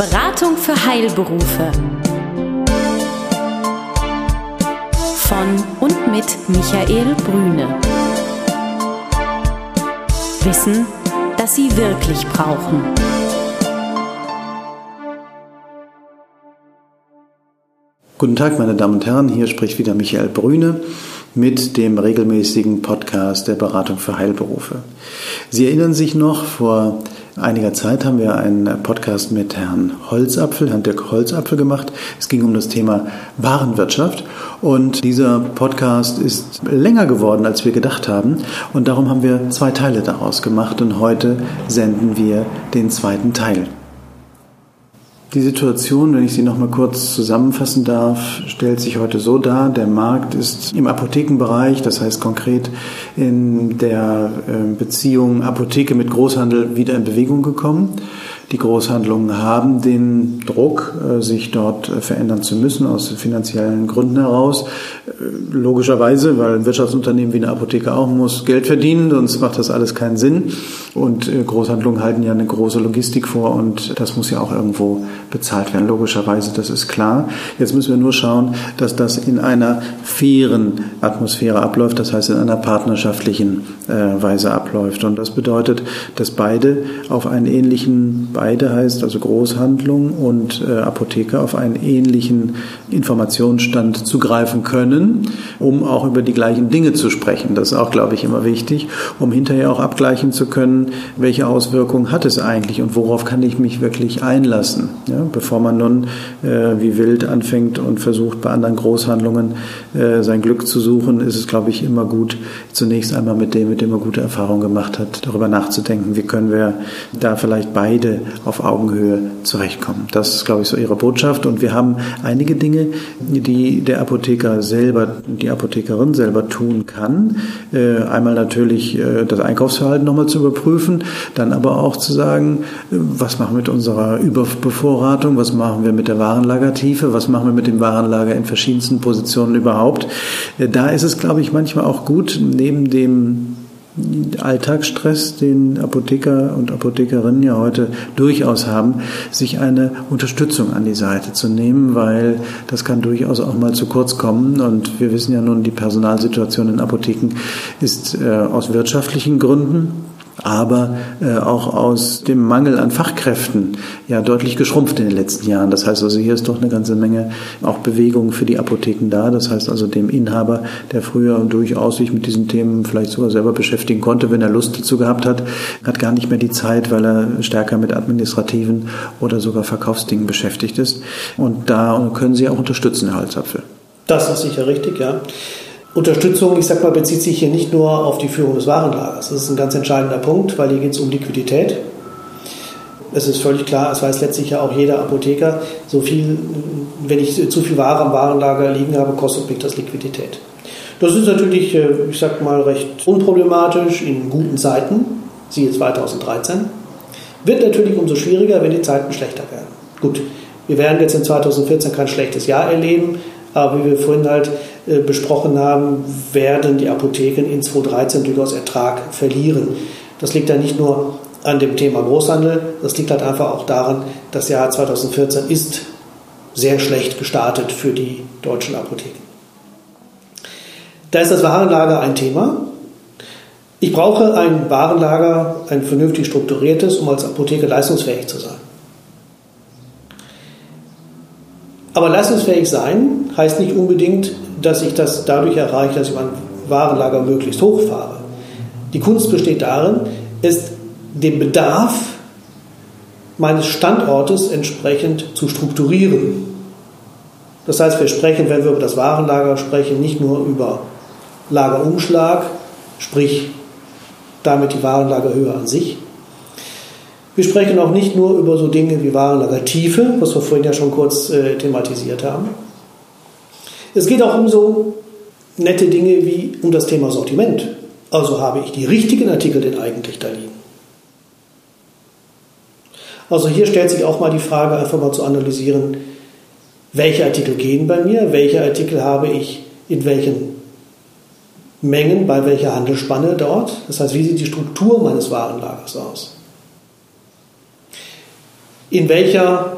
Beratung für Heilberufe. Von und mit Michael Brüne. Wissen, das Sie wirklich brauchen. Guten Tag, meine Damen und Herren, hier spricht wieder Michael Brüne mit dem regelmäßigen Podcast der Beratung für Heilberufe. Sie erinnern sich noch, vor einiger Zeit haben wir einen Podcast mit Herrn Holzapfel, Herrn Dirk Holzapfel gemacht. Es ging um das Thema Warenwirtschaft und dieser Podcast ist länger geworden, als wir gedacht haben und darum haben wir zwei Teile daraus gemacht und heute senden wir den zweiten Teil. Die Situation, wenn ich sie noch mal kurz zusammenfassen darf, stellt sich heute so dar. Der Markt ist im Apothekenbereich, das heißt konkret in der äh, Beziehung Apotheke mit Großhandel wieder in Bewegung gekommen. Die Großhandlungen haben den Druck, äh, sich dort äh, verändern zu müssen, aus finanziellen Gründen heraus. Äh, logischerweise, weil ein Wirtschaftsunternehmen wie eine Apotheke auch muss Geld verdienen, sonst macht das alles keinen Sinn. Und Großhandlungen halten ja eine große Logistik vor und das muss ja auch irgendwo bezahlt werden. Logischerweise, das ist klar. Jetzt müssen wir nur schauen, dass das in einer fairen Atmosphäre abläuft, das heißt in einer partnerschaftlichen Weise abläuft. Und das bedeutet, dass beide auf einen ähnlichen beide heißt also Großhandlung und äh, Apotheker auf einen ähnlichen Informationsstand zugreifen können, um auch über die gleichen Dinge zu sprechen. Das ist auch, glaube ich, immer wichtig, um hinterher auch abgleichen zu können, welche Auswirkungen hat es eigentlich und worauf kann ich mich wirklich einlassen. Ja, bevor man nun äh, wie wild anfängt und versucht, bei anderen Großhandlungen äh, sein Glück zu suchen, ist es, glaube ich, immer gut, zunächst einmal mit dem, mit dem man gute Erfahrungen gemacht hat, darüber nachzudenken, wie können wir da vielleicht beide auf Augenhöhe zurechtkommen. Das ist, glaube ich, so Ihre Botschaft. Und wir haben einige Dinge, die der Apotheker selber, die Apothekerin selber tun kann. Äh, einmal natürlich äh, das Einkaufsverhalten nochmal zu überprüfen, dann aber auch zu sagen, äh, was machen wir mit unserer Überbevorratung, was machen wir mit der Warenlagertiefe, was machen wir mit dem Warenlager in verschiedensten Positionen überhaupt. Da ist es, glaube ich, manchmal auch gut, neben dem Alltagsstress, den Apotheker und Apothekerinnen ja heute durchaus haben, sich eine Unterstützung an die Seite zu nehmen, weil das kann durchaus auch mal zu kurz kommen. Und wir wissen ja nun, die Personalsituation in Apotheken ist äh, aus wirtschaftlichen Gründen aber äh, auch aus dem Mangel an Fachkräften ja deutlich geschrumpft in den letzten Jahren. Das heißt also, hier ist doch eine ganze Menge auch Bewegung für die Apotheken da. Das heißt also, dem Inhaber, der früher durchaus sich mit diesen Themen vielleicht sogar selber beschäftigen konnte, wenn er Lust dazu gehabt hat, hat gar nicht mehr die Zeit, weil er stärker mit administrativen oder sogar Verkaufsdingen beschäftigt ist. Und da können Sie auch unterstützen, Herr Holzapfel. Das ist sicher richtig, ja. Unterstützung, ich sag mal, bezieht sich hier nicht nur auf die Führung des Warenlagers. Das ist ein ganz entscheidender Punkt, weil hier geht es um Liquidität. Es ist völlig klar, es weiß letztlich ja auch jeder Apotheker, so viel, wenn ich zu viel Ware am Warenlager liegen habe, kostet mich das Liquidität. Das ist natürlich, äh, ich sag mal, recht unproblematisch in guten Zeiten, siehe 2013. Wird natürlich umso schwieriger, wenn die Zeiten schlechter werden. Gut, wir werden jetzt in 2014 kein schlechtes Jahr erleben, aber wie wir vorhin halt besprochen haben, werden die Apotheken in 2013 durchaus Ertrag verlieren. Das liegt ja nicht nur an dem Thema Großhandel, das liegt halt einfach auch daran, das Jahr 2014 ist sehr schlecht gestartet für die deutschen Apotheken. Da ist das Warenlager ein Thema. Ich brauche ein Warenlager, ein vernünftig strukturiertes, um als Apotheke leistungsfähig zu sein. Aber leistungsfähig sein heißt nicht unbedingt, dass ich das dadurch erreiche, dass ich mein Warenlager möglichst hochfahre. Die Kunst besteht darin, es den Bedarf meines Standortes entsprechend zu strukturieren. Das heißt, wir sprechen, wenn wir über das Warenlager sprechen, nicht nur über Lagerumschlag, sprich damit die Warenlagerhöhe an sich, wir sprechen auch nicht nur über so Dinge wie Warenlagertiefe, was wir vorhin ja schon kurz äh, thematisiert haben. Es geht auch um so nette Dinge wie um das Thema Sortiment. Also habe ich die richtigen Artikel denn eigentlich da liegen? Also hier stellt sich auch mal die Frage, einfach mal zu analysieren, welche Artikel gehen bei mir, welche Artikel habe ich in welchen Mengen, bei welcher Handelsspanne dort. Das heißt, wie sieht die Struktur meines Warenlagers aus? In welcher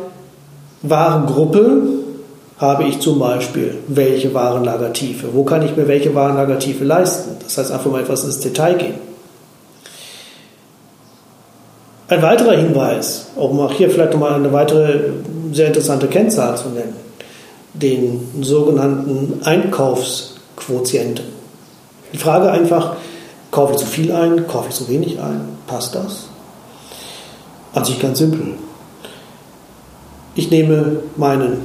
Warengruppe habe ich zum Beispiel welche Warenlagertiefe? Wo kann ich mir welche Warenlagertiefe leisten? Das heißt einfach mal etwas ins Detail gehen. Ein weiterer Hinweis, um auch hier vielleicht nochmal eine weitere sehr interessante Kennzahl zu nennen, den sogenannten Einkaufsquotienten. Die Frage einfach, kaufe ich zu viel ein, kaufe ich zu wenig ein, passt das? An sich ganz simpel. Ich nehme meinen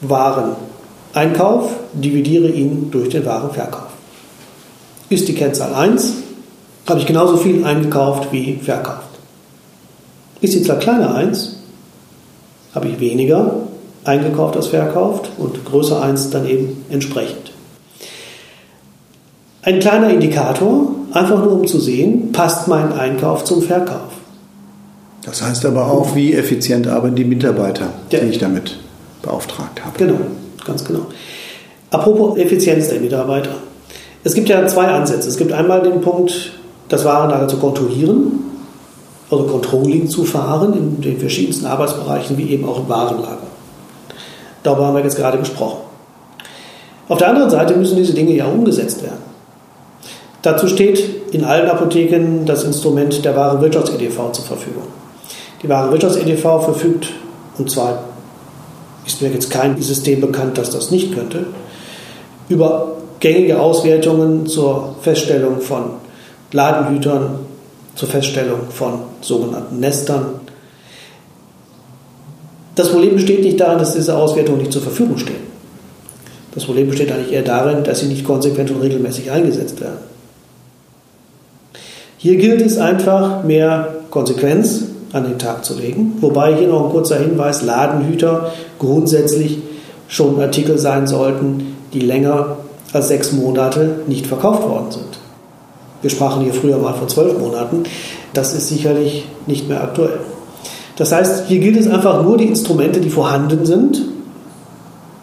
Wareneinkauf, dividiere ihn durch den Warenverkauf. Ist die Kennzahl 1, habe ich genauso viel eingekauft wie verkauft. Ist die Zahl kleiner 1, habe ich weniger eingekauft als verkauft und größer 1 dann eben entsprechend. Ein kleiner Indikator, einfach nur um zu sehen, passt mein Einkauf zum Verkauf. Das heißt aber auch, wie effizient arbeiten die Mitarbeiter, ja. die ich damit beauftragt habe. Genau, ganz genau. Apropos Effizienz der Mitarbeiter. Es gibt ja zwei Ansätze. Es gibt einmal den Punkt, das Warenlager zu kontrollieren, also Controlling zu fahren in den verschiedensten Arbeitsbereichen, wie eben auch im Warenlager. Darüber haben wir jetzt gerade gesprochen. Auf der anderen Seite müssen diese Dinge ja umgesetzt werden. Dazu steht in allen Apotheken das Instrument der Warenwirtschafts-EDV zur Verfügung. Die Warenwirtschafts-EDV verfügt, und zwar ist mir jetzt kein System bekannt, das das nicht könnte, über gängige Auswertungen zur Feststellung von Ladenhütern, zur Feststellung von sogenannten Nestern. Das Problem besteht nicht darin, dass diese Auswertungen nicht zur Verfügung stehen. Das Problem besteht eigentlich eher darin, dass sie nicht konsequent und regelmäßig eingesetzt werden. Hier gilt es einfach, mehr Konsequenz an den Tag zu legen. Wobei hier noch ein kurzer Hinweis, Ladenhüter grundsätzlich schon Artikel sein sollten, die länger als sechs Monate nicht verkauft worden sind. Wir sprachen hier früher mal von zwölf Monaten. Das ist sicherlich nicht mehr aktuell. Das heißt, hier gilt es einfach nur, die Instrumente, die vorhanden sind,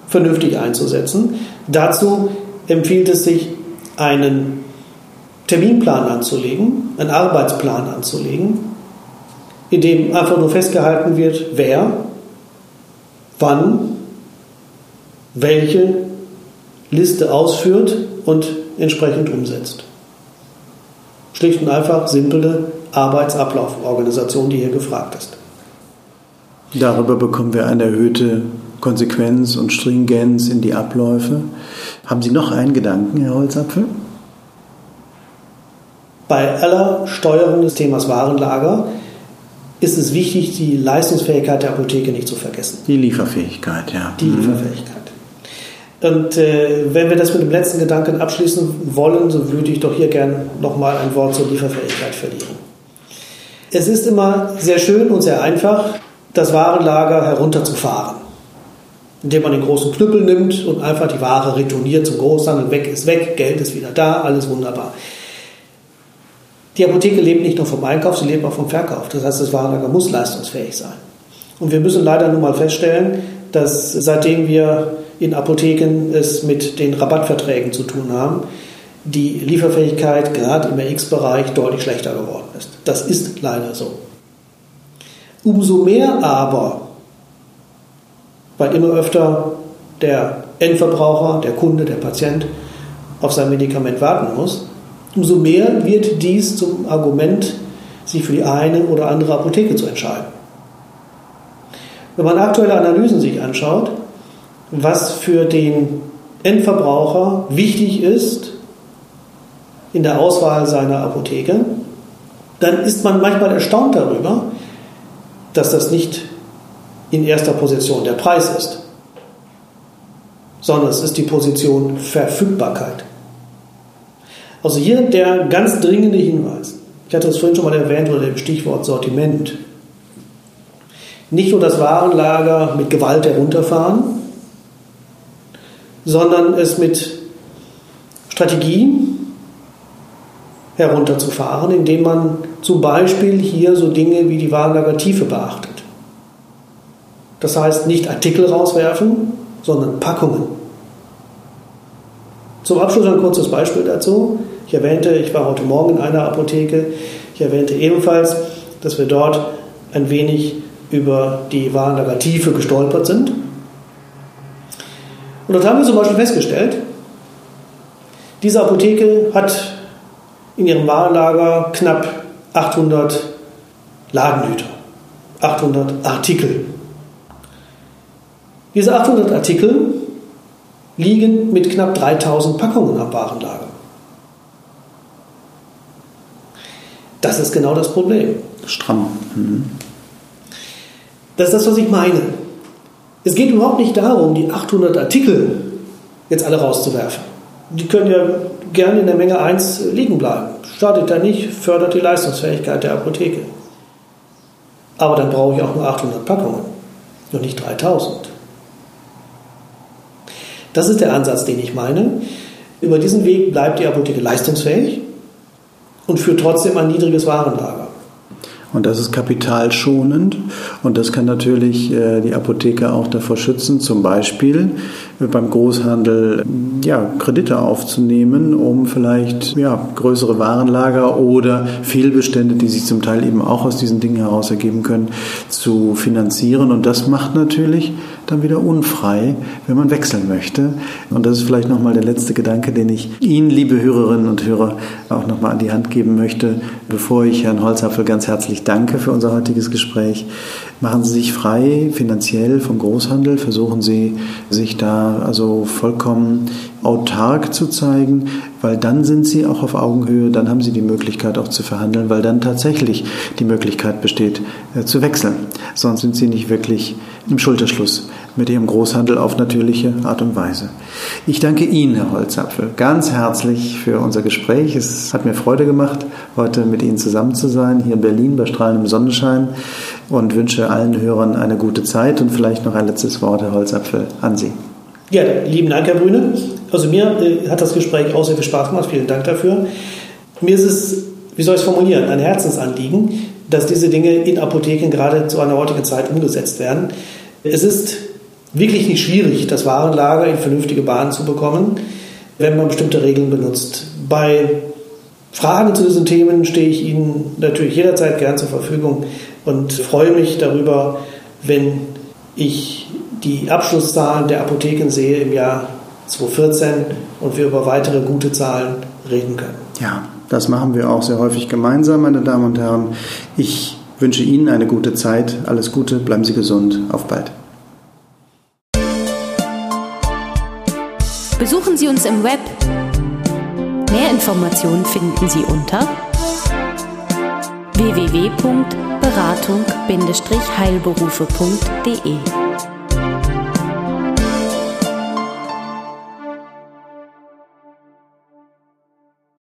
vernünftig einzusetzen. Dazu empfiehlt es sich, einen Terminplan anzulegen, einen Arbeitsplan anzulegen, in dem einfach nur festgehalten wird, wer, wann, welche Liste ausführt und entsprechend umsetzt. Schlicht und einfach simple Arbeitsablauforganisation, die hier gefragt ist. Darüber bekommen wir eine erhöhte Konsequenz und Stringenz in die Abläufe. Haben Sie noch einen Gedanken, Herr Holzapfel? Bei aller Steuerung des Themas Warenlager ist es wichtig, die Leistungsfähigkeit der Apotheke nicht zu vergessen. Die Lieferfähigkeit, ja. Die mhm. Lieferfähigkeit. Und äh, wenn wir das mit dem letzten Gedanken abschließen wollen, so würde ich doch hier gern nochmal ein Wort zur Lieferfähigkeit verlieren. Es ist immer sehr schön und sehr einfach, das Warenlager herunterzufahren, indem man den großen Knüppel nimmt und einfach die Ware retourniert zum Großhandel, weg ist weg, Geld ist wieder da, alles wunderbar. Die Apotheke lebt nicht nur vom Einkauf, sie lebt auch vom Verkauf. Das heißt, das Warenlager muss leistungsfähig sein. Und wir müssen leider nun mal feststellen, dass seitdem wir in Apotheken es mit den Rabattverträgen zu tun haben, die Lieferfähigkeit gerade im RX-Bereich deutlich schlechter geworden ist. Das ist leider so. Umso mehr aber, weil immer öfter der Endverbraucher, der Kunde, der Patient auf sein Medikament warten muss, umso mehr wird dies zum Argument, sich für die eine oder andere Apotheke zu entscheiden. Wenn man aktuelle Analysen sich anschaut, was für den Endverbraucher wichtig ist in der Auswahl seiner Apotheke, dann ist man manchmal erstaunt darüber, dass das nicht in erster Position der Preis ist, sondern es ist die Position Verfügbarkeit. Also hier der ganz dringende Hinweis. Ich hatte es vorhin schon mal erwähnt unter dem Stichwort Sortiment. Nicht nur das Warenlager mit Gewalt herunterfahren, sondern es mit Strategien herunterzufahren, indem man zum Beispiel hier so Dinge wie die Warenlagertiefe beachtet. Das heißt, nicht Artikel rauswerfen, sondern Packungen. Zum Abschluss ein kurzes Beispiel dazu. Ich erwähnte, ich war heute Morgen in einer Apotheke. Ich erwähnte ebenfalls, dass wir dort ein wenig über die Warenlagertiefe gestolpert sind. Und dort haben wir zum Beispiel festgestellt, diese Apotheke hat in ihrem Warenlager knapp 800 Ladenhüter, 800 Artikel. Diese 800 Artikel liegen mit knapp 3000 Packungen am Warenlager. Das ist genau das Problem. Stramm. Mhm. Das ist das, was ich meine. Es geht überhaupt nicht darum, die 800 Artikel jetzt alle rauszuwerfen. Die können ja gerne in der Menge 1 liegen bleiben. Startet da nicht, fördert die Leistungsfähigkeit der Apotheke. Aber dann brauche ich auch nur 800 Packungen und nicht 3000. Das ist der Ansatz, den ich meine. Über diesen Weg bleibt die Apotheke leistungsfähig und führt trotzdem ein niedriges Warenlager. Und das ist kapitalschonend und das kann natürlich äh, die Apotheke auch davor schützen, zum Beispiel beim Großhandel ja, Kredite aufzunehmen, um vielleicht ja, größere Warenlager oder Fehlbestände, die sich zum Teil eben auch aus diesen Dingen heraus ergeben können, zu finanzieren. Und das macht natürlich dann wieder unfrei, wenn man wechseln möchte. Und das ist vielleicht nochmal der letzte Gedanke, den ich Ihnen, liebe Hörerinnen und Hörer, auch nochmal an die Hand geben möchte, bevor ich Herrn Holzapfel ganz herzlich danke für unser heutiges Gespräch. Machen Sie sich frei finanziell vom Großhandel, versuchen Sie sich da also vollkommen autark zu zeigen, weil dann sind Sie auch auf Augenhöhe, dann haben Sie die Möglichkeit auch zu verhandeln, weil dann tatsächlich die Möglichkeit besteht äh, zu wechseln. Sonst sind Sie nicht wirklich im Schulterschluss mit Ihrem Großhandel auf natürliche Art und Weise. Ich danke Ihnen, Herr Holzapfel, ganz herzlich für unser Gespräch. Es hat mir Freude gemacht, heute mit Ihnen zusammen zu sein, hier in Berlin bei strahlendem Sonnenschein und wünsche allen Hörern eine gute Zeit und vielleicht noch ein letztes Wort, Herr Holzapfel, an Sie. Ja, lieben Dank, Herr Brüne. Also mir äh, hat das Gespräch auch sehr viel Spaß gemacht. Vielen Dank dafür. Mir ist es, wie soll ich es formulieren, ein Herzensanliegen, dass diese Dinge in Apotheken gerade zu einer heutigen Zeit umgesetzt werden. Es ist wirklich nicht schwierig, das Warenlager in vernünftige Bahnen zu bekommen, wenn man bestimmte Regeln benutzt. Bei Fragen zu diesen Themen stehe ich Ihnen natürlich jederzeit gern zur Verfügung und freue mich darüber, wenn ich die Abschlusszahlen der Apotheken sehe im Jahr 2014 und wir über weitere gute Zahlen reden können. Ja, das machen wir auch sehr häufig gemeinsam, meine Damen und Herren. Ich wünsche Ihnen eine gute Zeit. Alles Gute, bleiben Sie gesund. Auf bald. Besuchen Sie uns im Web. Mehr Informationen finden Sie unter www.beratung-heilberufe.de